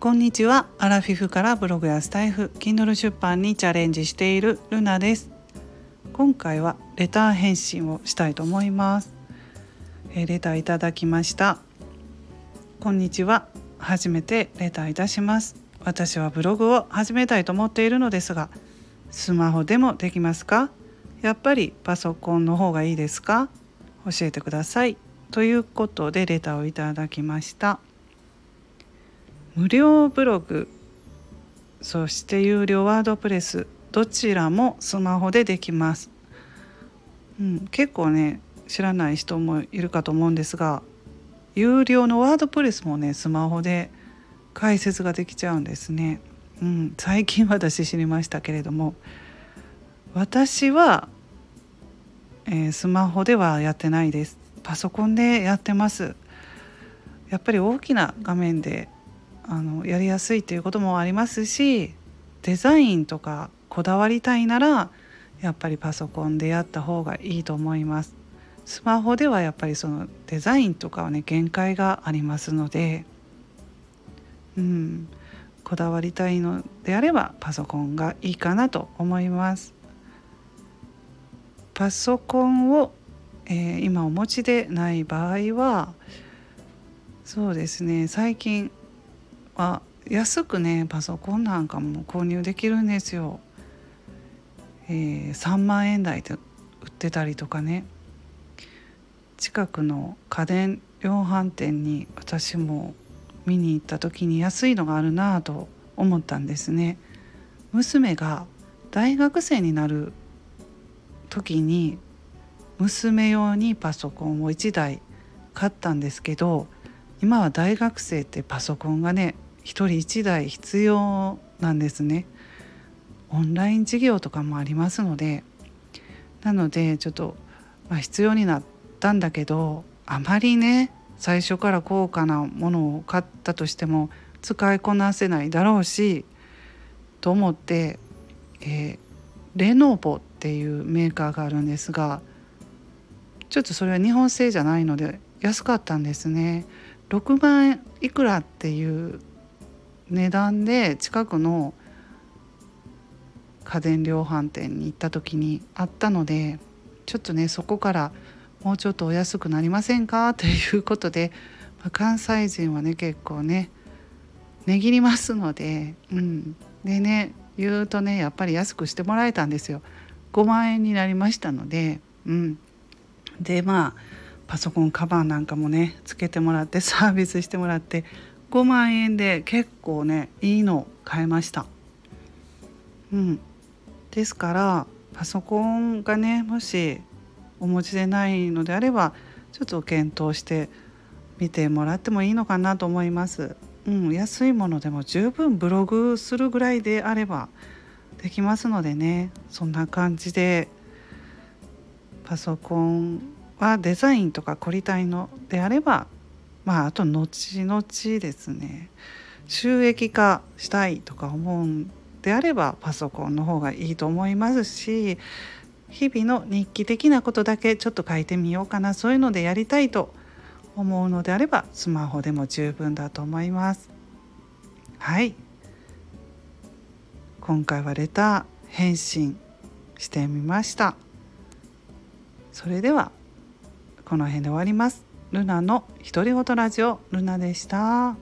こんにちは。アラフィフからブログやスタイフ Kindle 出版にチャレンジしているルナです。今回はレター返信をしたいと思います。えレターいただきました。こんにちは。初めてレターいたします。私はブログを始めたいと思っているのですがスマホでもできますか？やっぱりパソコンの方がいいですか？教えてください。ということでレターをいただきました。無料ブログ。そして有料ワードプレス。どちらもスマホでできます、うん、結構ね知らない人もいるかと思うんですが有料のワードプレスもねスマホで解説ができちゃうんですね、うん、最近私知りましたけれども私は、えー、スマホではやってないですパソコンでやってますやっぱり大きな画面であのやりやすいということもありますしデザインとかこだわりたいならやっぱりパソコンでやった方がいいと思います。スマホではやっぱりそのデザインとかはね限界がありますので、うん、こだわりたいのであればパソコンがいいかなと思います。パソコンを、えー、今お持ちでない場合はそうですね最近あ安くねパソコンなんかも購入できるんですよ。えー、3万円台で売ってたりとかね近くの家電量販店に私も見に行った時に安いのがあるなぁと思ったんですね。娘が大学生になる時に娘用にパソコンを1台買ったんですけど今は大学生ってパソコンがね1人1台必要なんですね。オンライン授業とかもありますのでなのでちょっと、まあ、必要になったんだけどあまりね最初から高価なものを買ったとしても使いこなせないだろうしと思って、えー、レノボっていうメーカーがあるんですがちょっとそれは日本製じゃないので安かったんですね。6万いくらっていう値段で近くの家電量販店に行った時にあったのでちょっとねそこからもうちょっとお安くなりませんか？ということで、まあ、関西人はね結構ね値切りますので、うん、でね言うとねやっぱり安くしてもらえたんですよ。5万円になりましたので、うん、でまあパソコンカバーなんかもねつけてもらって サービスしてもらって5万円で結構ねいいの買えました。うん、ですからパソコンがねもしお持ちでないのであればちょっと検討して見てもらってもいいのかなと思います。うん、安いものでも十分ブログするぐらいであればできますのでね。そんな感じでパソコンはデザインとか凝りたいのであればまああと後々ですね。収益化したいとか思うんであればパソコンの方がいいと思いますし日々の日記的なことだけちょっと書いてみようかな。そういうのでやりたいと思うのであればスマホでも十分だと思います。はい。今回はレター返信してみましたそれではこの辺で終わりますルナの独り言ラジオルナでした。